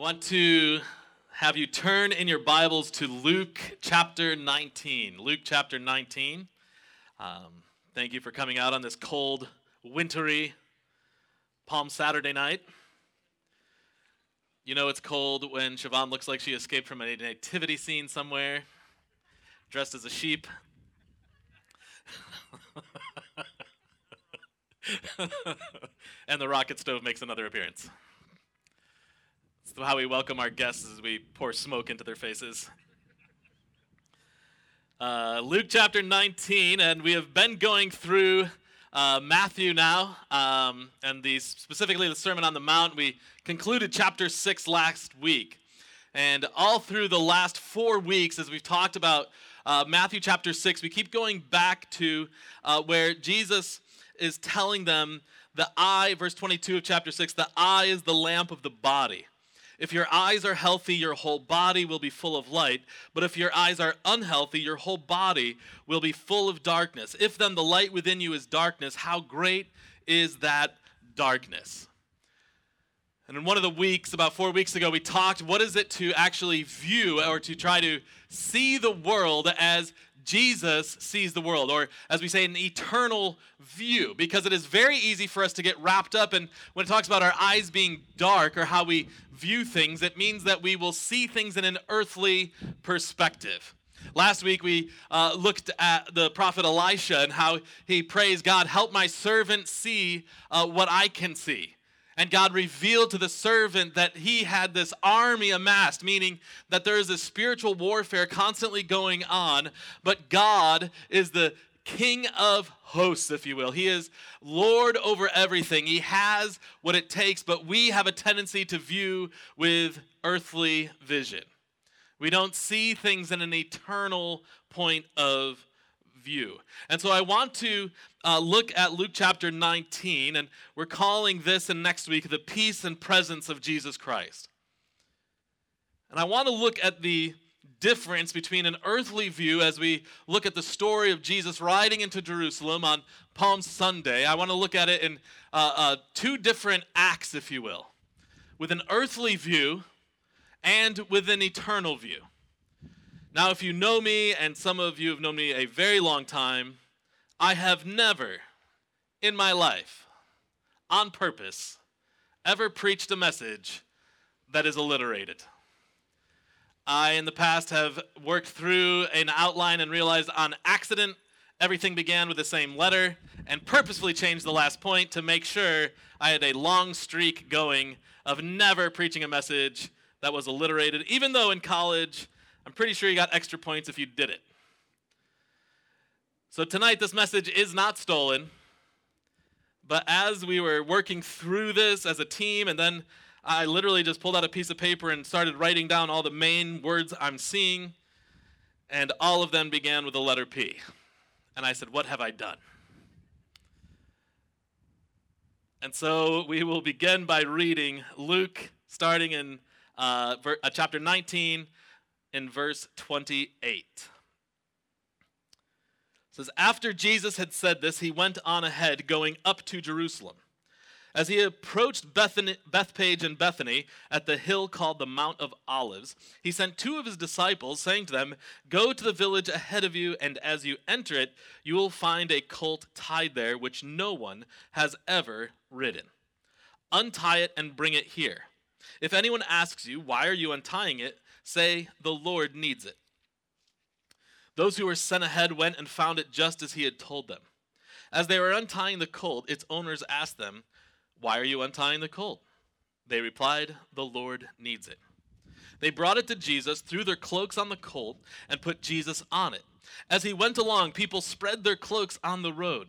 want to have you turn in your Bibles to Luke chapter 19. Luke chapter 19. Um, thank you for coming out on this cold, wintry Palm Saturday night. You know it's cold when Siobhan looks like she escaped from a nativity scene somewhere, dressed as a sheep. and the rocket stove makes another appearance. It's how we welcome our guests as we pour smoke into their faces. Uh, Luke chapter 19, and we have been going through uh, Matthew now, um, and the, specifically the Sermon on the Mount. We concluded chapter 6 last week. And all through the last four weeks, as we've talked about uh, Matthew chapter 6, we keep going back to uh, where Jesus is telling them the eye, verse 22 of chapter 6, the eye is the lamp of the body. If your eyes are healthy, your whole body will be full of light. But if your eyes are unhealthy, your whole body will be full of darkness. If then the light within you is darkness, how great is that darkness? And in one of the weeks, about four weeks ago, we talked what is it to actually view or to try to see the world as Jesus sees the world, or as we say, an eternal view, because it is very easy for us to get wrapped up in when it talks about our eyes being dark or how we view things, it means that we will see things in an earthly perspective. Last week we uh, looked at the prophet Elisha and how he prays, God, help my servant see uh, what I can see. And God revealed to the servant that he had this army amassed, meaning that there is a spiritual warfare constantly going on, but God is the king of hosts, if you will. He is Lord over everything. He has what it takes, but we have a tendency to view with earthly vision. We don't see things in an eternal point of view. And so I want to uh, look at Luke chapter 19, and we're calling this and next week the peace and presence of Jesus Christ. And I want to look at the difference between an earthly view as we look at the story of Jesus riding into Jerusalem on Palm Sunday. I want to look at it in uh, uh, two different acts, if you will, with an earthly view and with an eternal view. Now, if you know me, and some of you have known me a very long time, I have never in my life, on purpose, ever preached a message that is alliterated. I, in the past, have worked through an outline and realized on accident everything began with the same letter and purposefully changed the last point to make sure I had a long streak going of never preaching a message that was alliterated, even though in college I'm pretty sure you got extra points if you did it. So tonight, this message is not stolen. But as we were working through this as a team, and then I literally just pulled out a piece of paper and started writing down all the main words I'm seeing, and all of them began with the letter P. And I said, What have I done? And so we will begin by reading Luke, starting in uh, uh, chapter 19, in verse 28. It says, After Jesus had said this, he went on ahead, going up to Jerusalem. As he approached Bethany, Bethphage and Bethany at the hill called the Mount of Olives, he sent two of his disciples, saying to them, Go to the village ahead of you, and as you enter it, you will find a colt tied there, which no one has ever ridden. Untie it and bring it here. If anyone asks you, Why are you untying it? Say, The Lord needs it. Those who were sent ahead went and found it just as he had told them. As they were untying the colt, its owners asked them, Why are you untying the colt? They replied, The Lord needs it. They brought it to Jesus, threw their cloaks on the colt, and put Jesus on it. As he went along, people spread their cloaks on the road.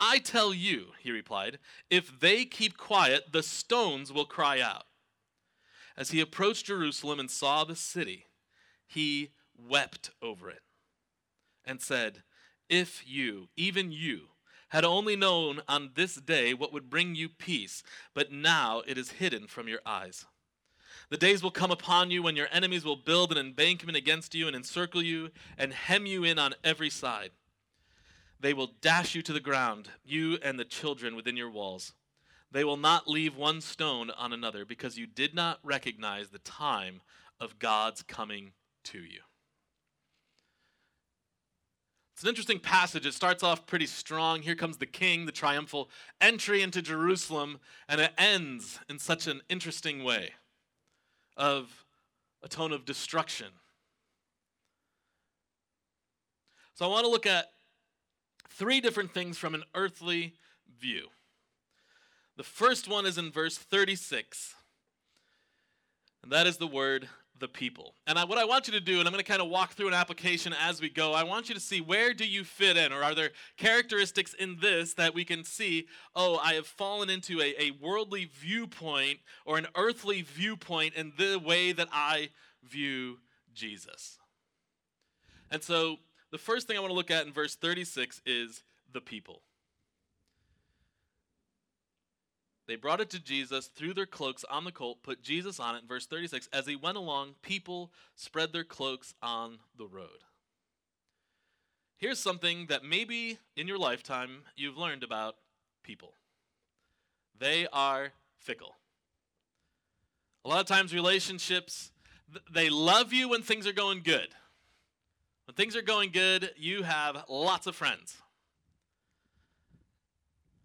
I tell you, he replied, if they keep quiet, the stones will cry out. As he approached Jerusalem and saw the city, he wept over it and said, If you, even you, had only known on this day what would bring you peace, but now it is hidden from your eyes. The days will come upon you when your enemies will build an embankment against you and encircle you and hem you in on every side. They will dash you to the ground, you and the children within your walls. They will not leave one stone on another because you did not recognize the time of God's coming to you. It's an interesting passage. It starts off pretty strong. Here comes the king, the triumphal entry into Jerusalem, and it ends in such an interesting way of a tone of destruction. So I want to look at three different things from an earthly view. The first one is in verse 36, and that is the word the people. And I, what I want you to do, and I'm going to kind of walk through an application as we go, I want you to see where do you fit in, or are there characteristics in this that we can see, oh, I have fallen into a, a worldly viewpoint or an earthly viewpoint in the way that I view Jesus. And so the first thing I want to look at in verse 36 is the people. They brought it to Jesus, threw their cloaks on the colt, put Jesus on it. In verse 36, as he went along, people spread their cloaks on the road. Here's something that maybe in your lifetime you've learned about people they are fickle. A lot of times, relationships, they love you when things are going good. When things are going good, you have lots of friends.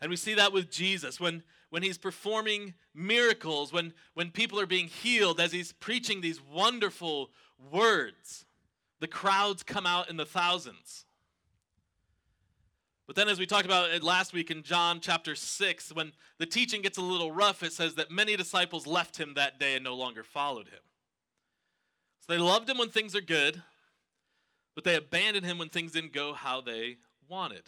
And we see that with Jesus. When when he's performing miracles, when, when people are being healed, as he's preaching these wonderful words, the crowds come out in the thousands. But then, as we talked about it last week in John chapter 6, when the teaching gets a little rough, it says that many disciples left him that day and no longer followed him. So they loved him when things are good, but they abandoned him when things didn't go how they wanted.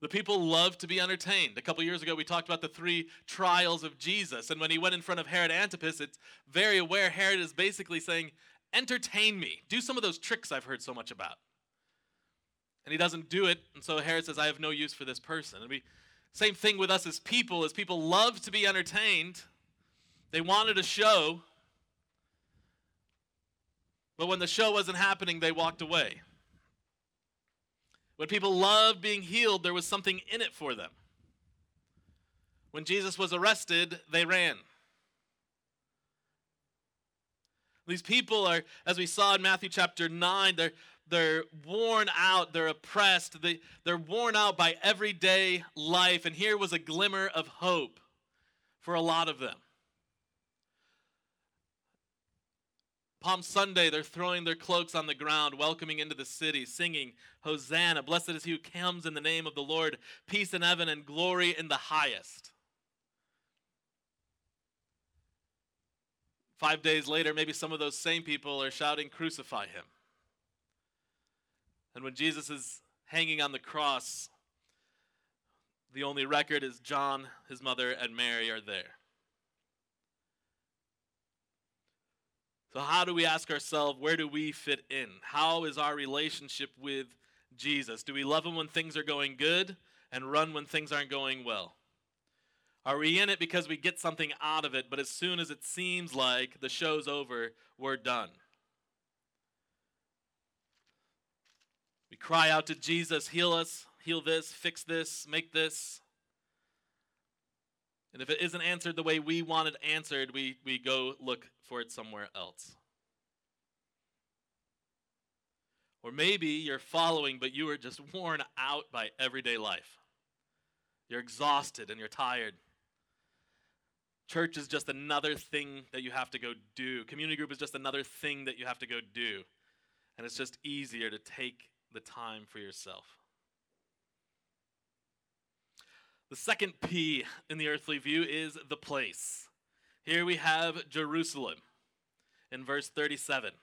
The people love to be entertained. A couple years ago, we talked about the three trials of Jesus. And when he went in front of Herod Antipas, it's very aware Herod is basically saying, Entertain me. Do some of those tricks I've heard so much about. And he doesn't do it. And so Herod says, I have no use for this person. And we, same thing with us as people, as people love to be entertained. They wanted a show. But when the show wasn't happening, they walked away. When people loved being healed, there was something in it for them. When Jesus was arrested, they ran. These people are, as we saw in Matthew chapter 9, they're, they're worn out, they're oppressed, they, they're worn out by everyday life. And here was a glimmer of hope for a lot of them. Palm Sunday, they're throwing their cloaks on the ground, welcoming into the city, singing, Hosanna, blessed is he who comes in the name of the Lord, peace in heaven and glory in the highest. Five days later, maybe some of those same people are shouting, Crucify him. And when Jesus is hanging on the cross, the only record is John, his mother, and Mary are there. So, how do we ask ourselves, where do we fit in? How is our relationship with Jesus? Do we love Him when things are going good and run when things aren't going well? Are we in it because we get something out of it, but as soon as it seems like the show's over, we're done? We cry out to Jesus, heal us, heal this, fix this, make this. And if it isn't answered the way we want it answered, we, we go look for it somewhere else. Or maybe you're following, but you are just worn out by everyday life. You're exhausted and you're tired. Church is just another thing that you have to go do. Community group is just another thing that you have to go do. And it's just easier to take the time for yourself. The second P in the earthly view is the place. Here we have Jerusalem in verse 37. It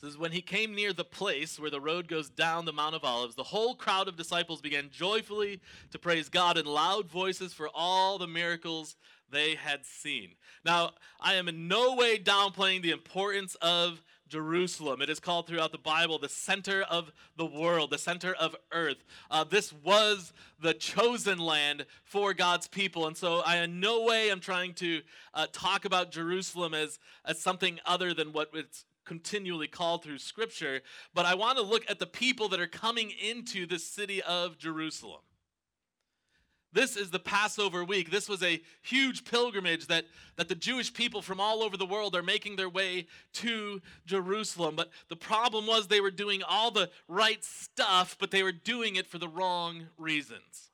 says, When he came near the place where the road goes down the Mount of Olives, the whole crowd of disciples began joyfully to praise God in loud voices for all the miracles they had seen. Now, I am in no way downplaying the importance of Jerusalem. It is called throughout the Bible the center of the world, the center of earth. Uh, this was the chosen land for God's people. And so I in no way am trying to uh, talk about Jerusalem as, as something other than what it's continually called through Scripture. But I want to look at the people that are coming into the city of Jerusalem. This is the Passover week. This was a huge pilgrimage that, that the Jewish people from all over the world are making their way to Jerusalem. But the problem was they were doing all the right stuff, but they were doing it for the wrong reasons.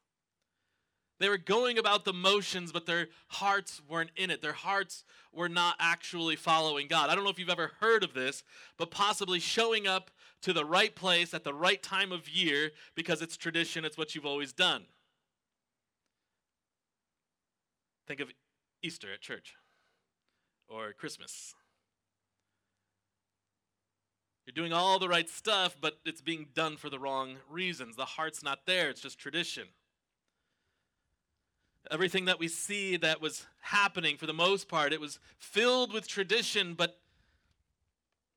They were going about the motions, but their hearts weren't in it. Their hearts were not actually following God. I don't know if you've ever heard of this, but possibly showing up to the right place at the right time of year because it's tradition, it's what you've always done. Think of Easter at church or Christmas. You're doing all the right stuff, but it's being done for the wrong reasons. The heart's not there, it's just tradition. Everything that we see that was happening, for the most part, it was filled with tradition, but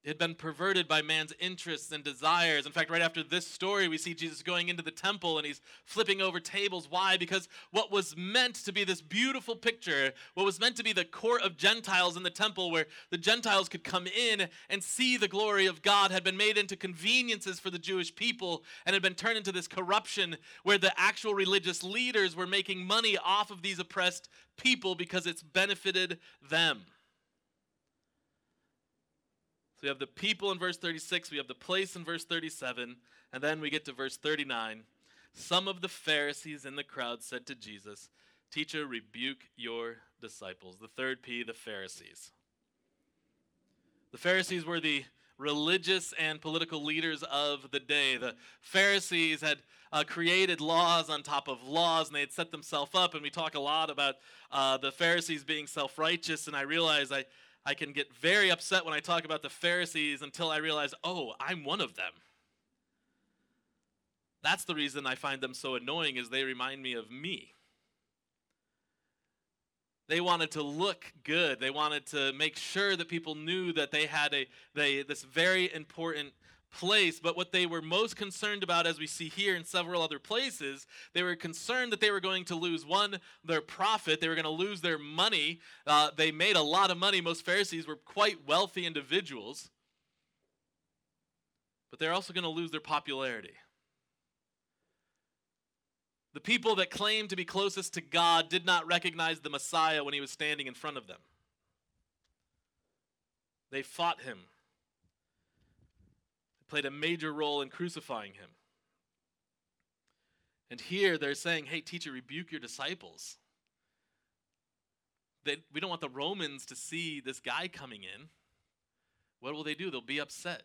it had been perverted by man's interests and desires. In fact, right after this story, we see Jesus going into the temple and he's flipping over tables. Why? Because what was meant to be this beautiful picture, what was meant to be the court of Gentiles in the temple where the Gentiles could come in and see the glory of God, had been made into conveniences for the Jewish people and had been turned into this corruption where the actual religious leaders were making money off of these oppressed people because it's benefited them. So we have the people in verse 36, we have the place in verse 37, and then we get to verse 39. Some of the Pharisees in the crowd said to Jesus, Teacher, rebuke your disciples. The third P, the Pharisees. The Pharisees were the religious and political leaders of the day. The Pharisees had uh, created laws on top of laws, and they had set themselves up. And we talk a lot about uh, the Pharisees being self righteous, and I realize I, I can get very upset when I talk about the Pharisees until I realize, oh, I'm one of them. That's the reason I find them so annoying is they remind me of me. They wanted to look good. They wanted to make sure that people knew that they had a they this very important place. But what they were most concerned about, as we see here in several other places, they were concerned that they were going to lose one, their profit. They were going to lose their money. Uh, they made a lot of money. Most Pharisees were quite wealthy individuals. But they're also going to lose their popularity. The people that claimed to be closest to God did not recognize the Messiah when he was standing in front of them. They fought him played a major role in crucifying him. And here they're saying, hey, teacher, rebuke your disciples. They, we don't want the Romans to see this guy coming in. What will they do? They'll be upset.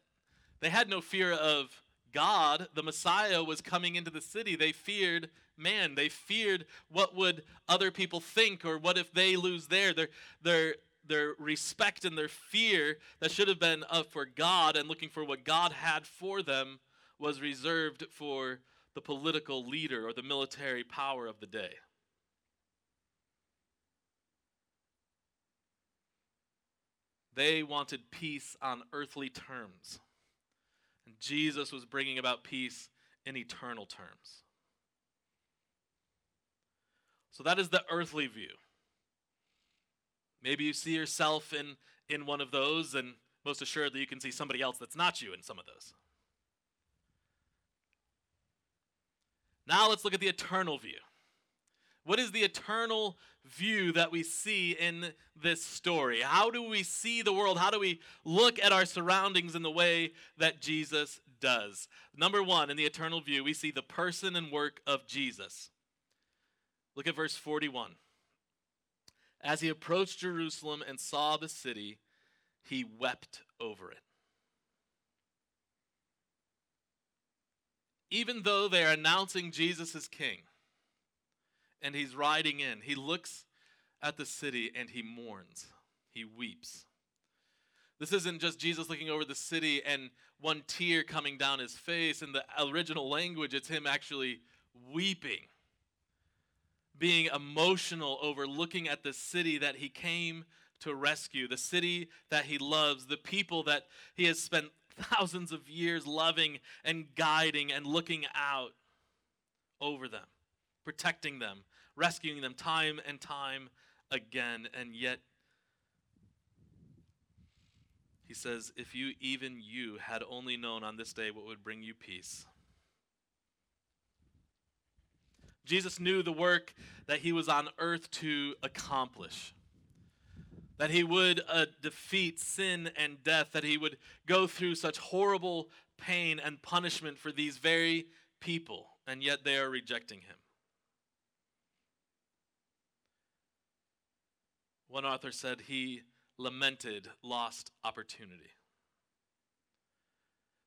They had no fear of God. The Messiah was coming into the city. They feared man. They feared what would other people think or what if they lose their. Their, their, their respect and their fear that should have been up for God and looking for what God had for them was reserved for the political leader or the military power of the day. They wanted peace on earthly terms. And Jesus was bringing about peace in eternal terms. So that is the earthly view. Maybe you see yourself in, in one of those, and most assuredly, you can see somebody else that's not you in some of those. Now let's look at the eternal view. What is the eternal view that we see in this story? How do we see the world? How do we look at our surroundings in the way that Jesus does? Number one, in the eternal view, we see the person and work of Jesus. Look at verse 41. As he approached Jerusalem and saw the city, he wept over it. Even though they are announcing Jesus as king and he's riding in, he looks at the city and he mourns. He weeps. This isn't just Jesus looking over the city and one tear coming down his face. In the original language, it's him actually weeping. Being emotional over looking at the city that he came to rescue, the city that he loves, the people that he has spent thousands of years loving and guiding and looking out over them, protecting them, rescuing them time and time again. And yet, he says, If you, even you, had only known on this day what would bring you peace. Jesus knew the work that he was on earth to accomplish. That he would uh, defeat sin and death, that he would go through such horrible pain and punishment for these very people, and yet they are rejecting him. One author said he lamented lost opportunity.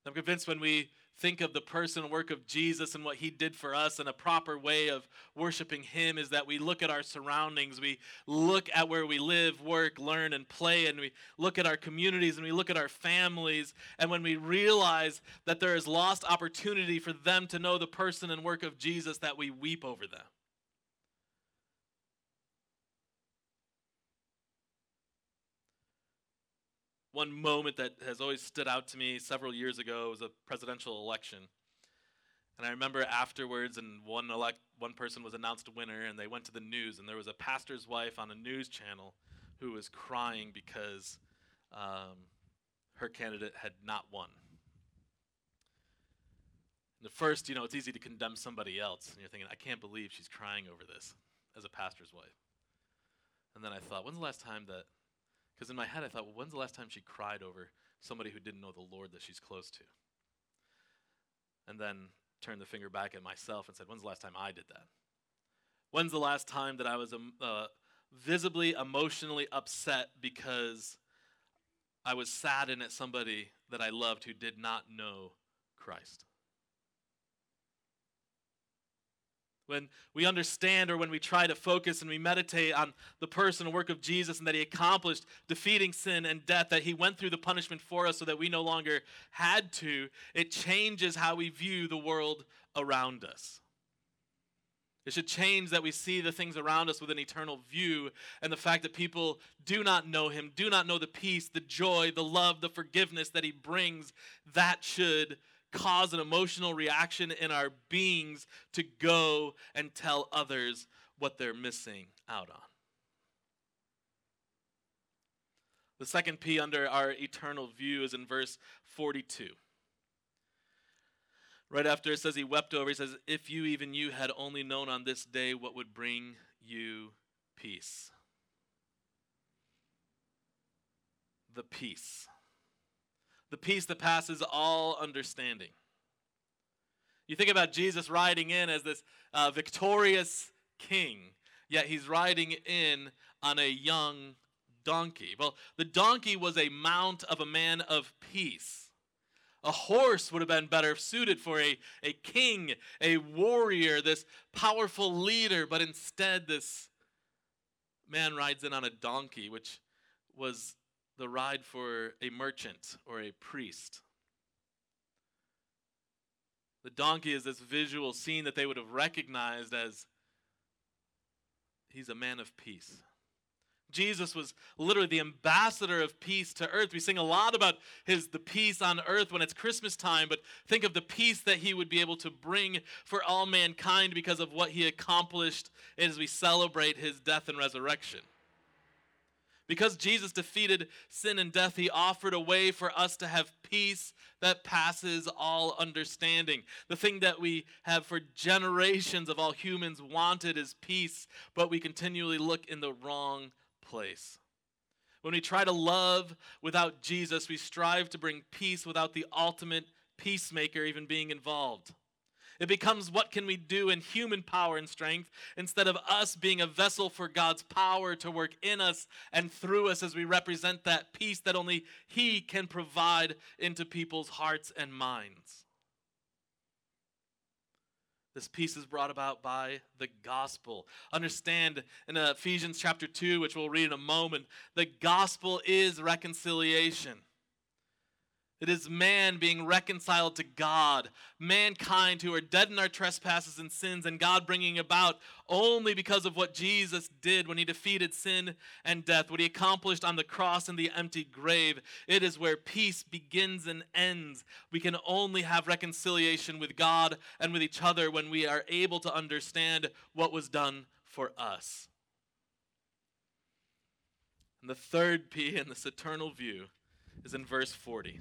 I'm convinced when we think of the person and work of Jesus and what he did for us and a proper way of worshiping him is that we look at our surroundings, we look at where we live, work, learn, and play, and we look at our communities and we look at our families. And when we realize that there is lost opportunity for them to know the person and work of Jesus, that we weep over them. One moment that has always stood out to me several years ago was a presidential election. And I remember afterwards, and one elect, one person was announced a winner, and they went to the news, and there was a pastor's wife on a news channel who was crying because um, her candidate had not won. And at first, you know, it's easy to condemn somebody else, and you're thinking, I can't believe she's crying over this as a pastor's wife. And then I thought, when's the last time that because in my head, I thought, well, when's the last time she cried over somebody who didn't know the Lord that she's close to? And then turned the finger back at myself and said, when's the last time I did that? When's the last time that I was um, uh, visibly emotionally upset because I was saddened at somebody that I loved who did not know Christ? When we understand or when we try to focus and we meditate on the person and work of Jesus and that he accomplished defeating sin and death, that he went through the punishment for us so that we no longer had to, it changes how we view the world around us. It should change that we see the things around us with an eternal view and the fact that people do not know him, do not know the peace, the joy, the love, the forgiveness that he brings. That should cause an emotional reaction in our beings to go and tell others what they're missing out on. The second P under our eternal view is in verse 42. Right after it says he wept over, he says, If you, even you, had only known on this day what would bring you peace. The peace the peace that passes all understanding. You think about Jesus riding in as this uh, victorious king, yet he's riding in on a young donkey. Well, the donkey was a mount of a man of peace. A horse would have been better suited for a, a king, a warrior, this powerful leader, but instead, this man rides in on a donkey, which was the ride for a merchant or a priest. The donkey is this visual scene that they would have recognized as he's a man of peace. Jesus was literally the ambassador of peace to earth. We sing a lot about his the peace on earth when it's Christmas time, but think of the peace that he would be able to bring for all mankind because of what he accomplished as we celebrate his death and resurrection. Because Jesus defeated sin and death, he offered a way for us to have peace that passes all understanding. The thing that we have for generations of all humans wanted is peace, but we continually look in the wrong place. When we try to love without Jesus, we strive to bring peace without the ultimate peacemaker even being involved. It becomes what can we do in human power and strength instead of us being a vessel for God's power to work in us and through us as we represent that peace that only He can provide into people's hearts and minds. This peace is brought about by the gospel. Understand in Ephesians chapter 2, which we'll read in a moment, the gospel is reconciliation. It is man being reconciled to God, mankind who are dead in our trespasses and sins, and God bringing about only because of what Jesus did when he defeated sin and death, what he accomplished on the cross and the empty grave. It is where peace begins and ends. We can only have reconciliation with God and with each other when we are able to understand what was done for us. And the third P in this eternal view is in verse 40.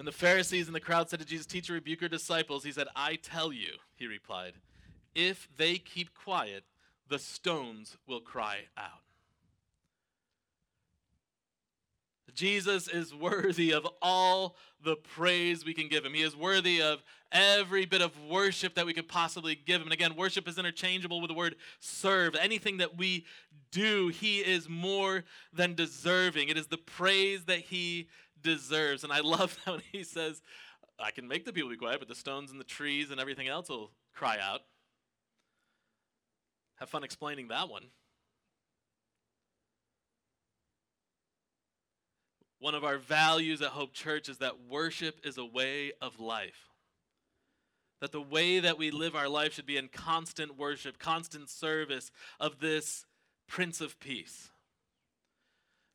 When the Pharisees and the crowd said to Jesus, Teacher, rebuke your disciples, he said, I tell you, he replied, if they keep quiet, the stones will cry out. Jesus is worthy of all the praise we can give him. He is worthy of every bit of worship that we could possibly give him. And again, worship is interchangeable with the word serve. Anything that we do, he is more than deserving. It is the praise that he deserves. And I love that when he says, I can make the people be quiet, but the stones and the trees and everything else will cry out. Have fun explaining that one. One of our values at Hope Church is that worship is a way of life. That the way that we live our life should be in constant worship, constant service of this Prince of Peace.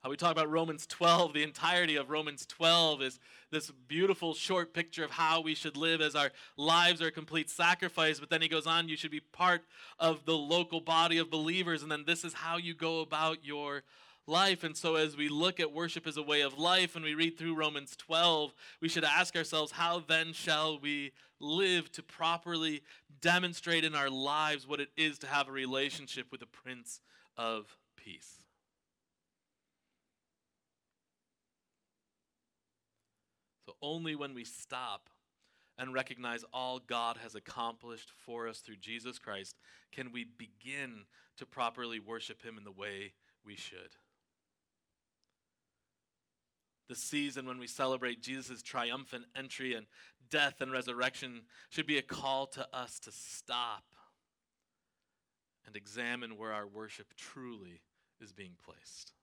How we talk about Romans 12, the entirety of Romans 12 is this beautiful short picture of how we should live as our lives are a complete sacrifice. But then he goes on, you should be part of the local body of believers. And then this is how you go about your life. And so, as we look at worship as a way of life and we read through Romans 12, we should ask ourselves, how then shall we live to properly demonstrate in our lives what it is to have a relationship with the Prince of Peace? So only when we stop and recognize all God has accomplished for us through Jesus Christ can we begin to properly worship Him in the way we should. The season when we celebrate Jesus' triumphant entry and death and resurrection should be a call to us to stop and examine where our worship truly is being placed.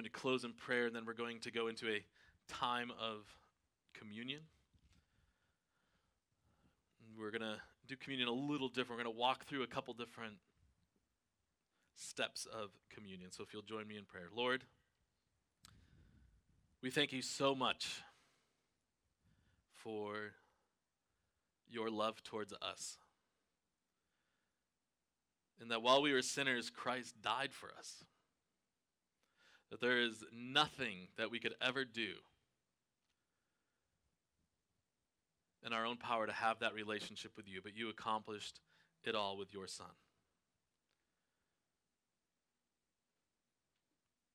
Going to close in prayer, and then we're going to go into a time of communion. We're going to do communion a little different. We're going to walk through a couple different steps of communion. So if you'll join me in prayer. Lord, we thank you so much for your love towards us. And that while we were sinners, Christ died for us that there is nothing that we could ever do in our own power to have that relationship with you, but you accomplished it all with your Son.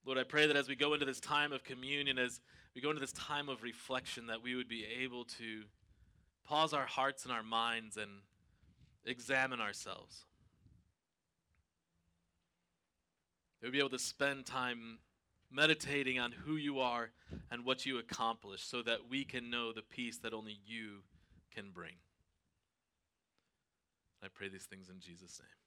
Lord, I pray that as we go into this time of communion, as we go into this time of reflection, that we would be able to pause our hearts and our minds and examine ourselves. That we'd be able to spend time meditating on who you are and what you accomplish so that we can know the peace that only you can bring. I pray these things in Jesus' name.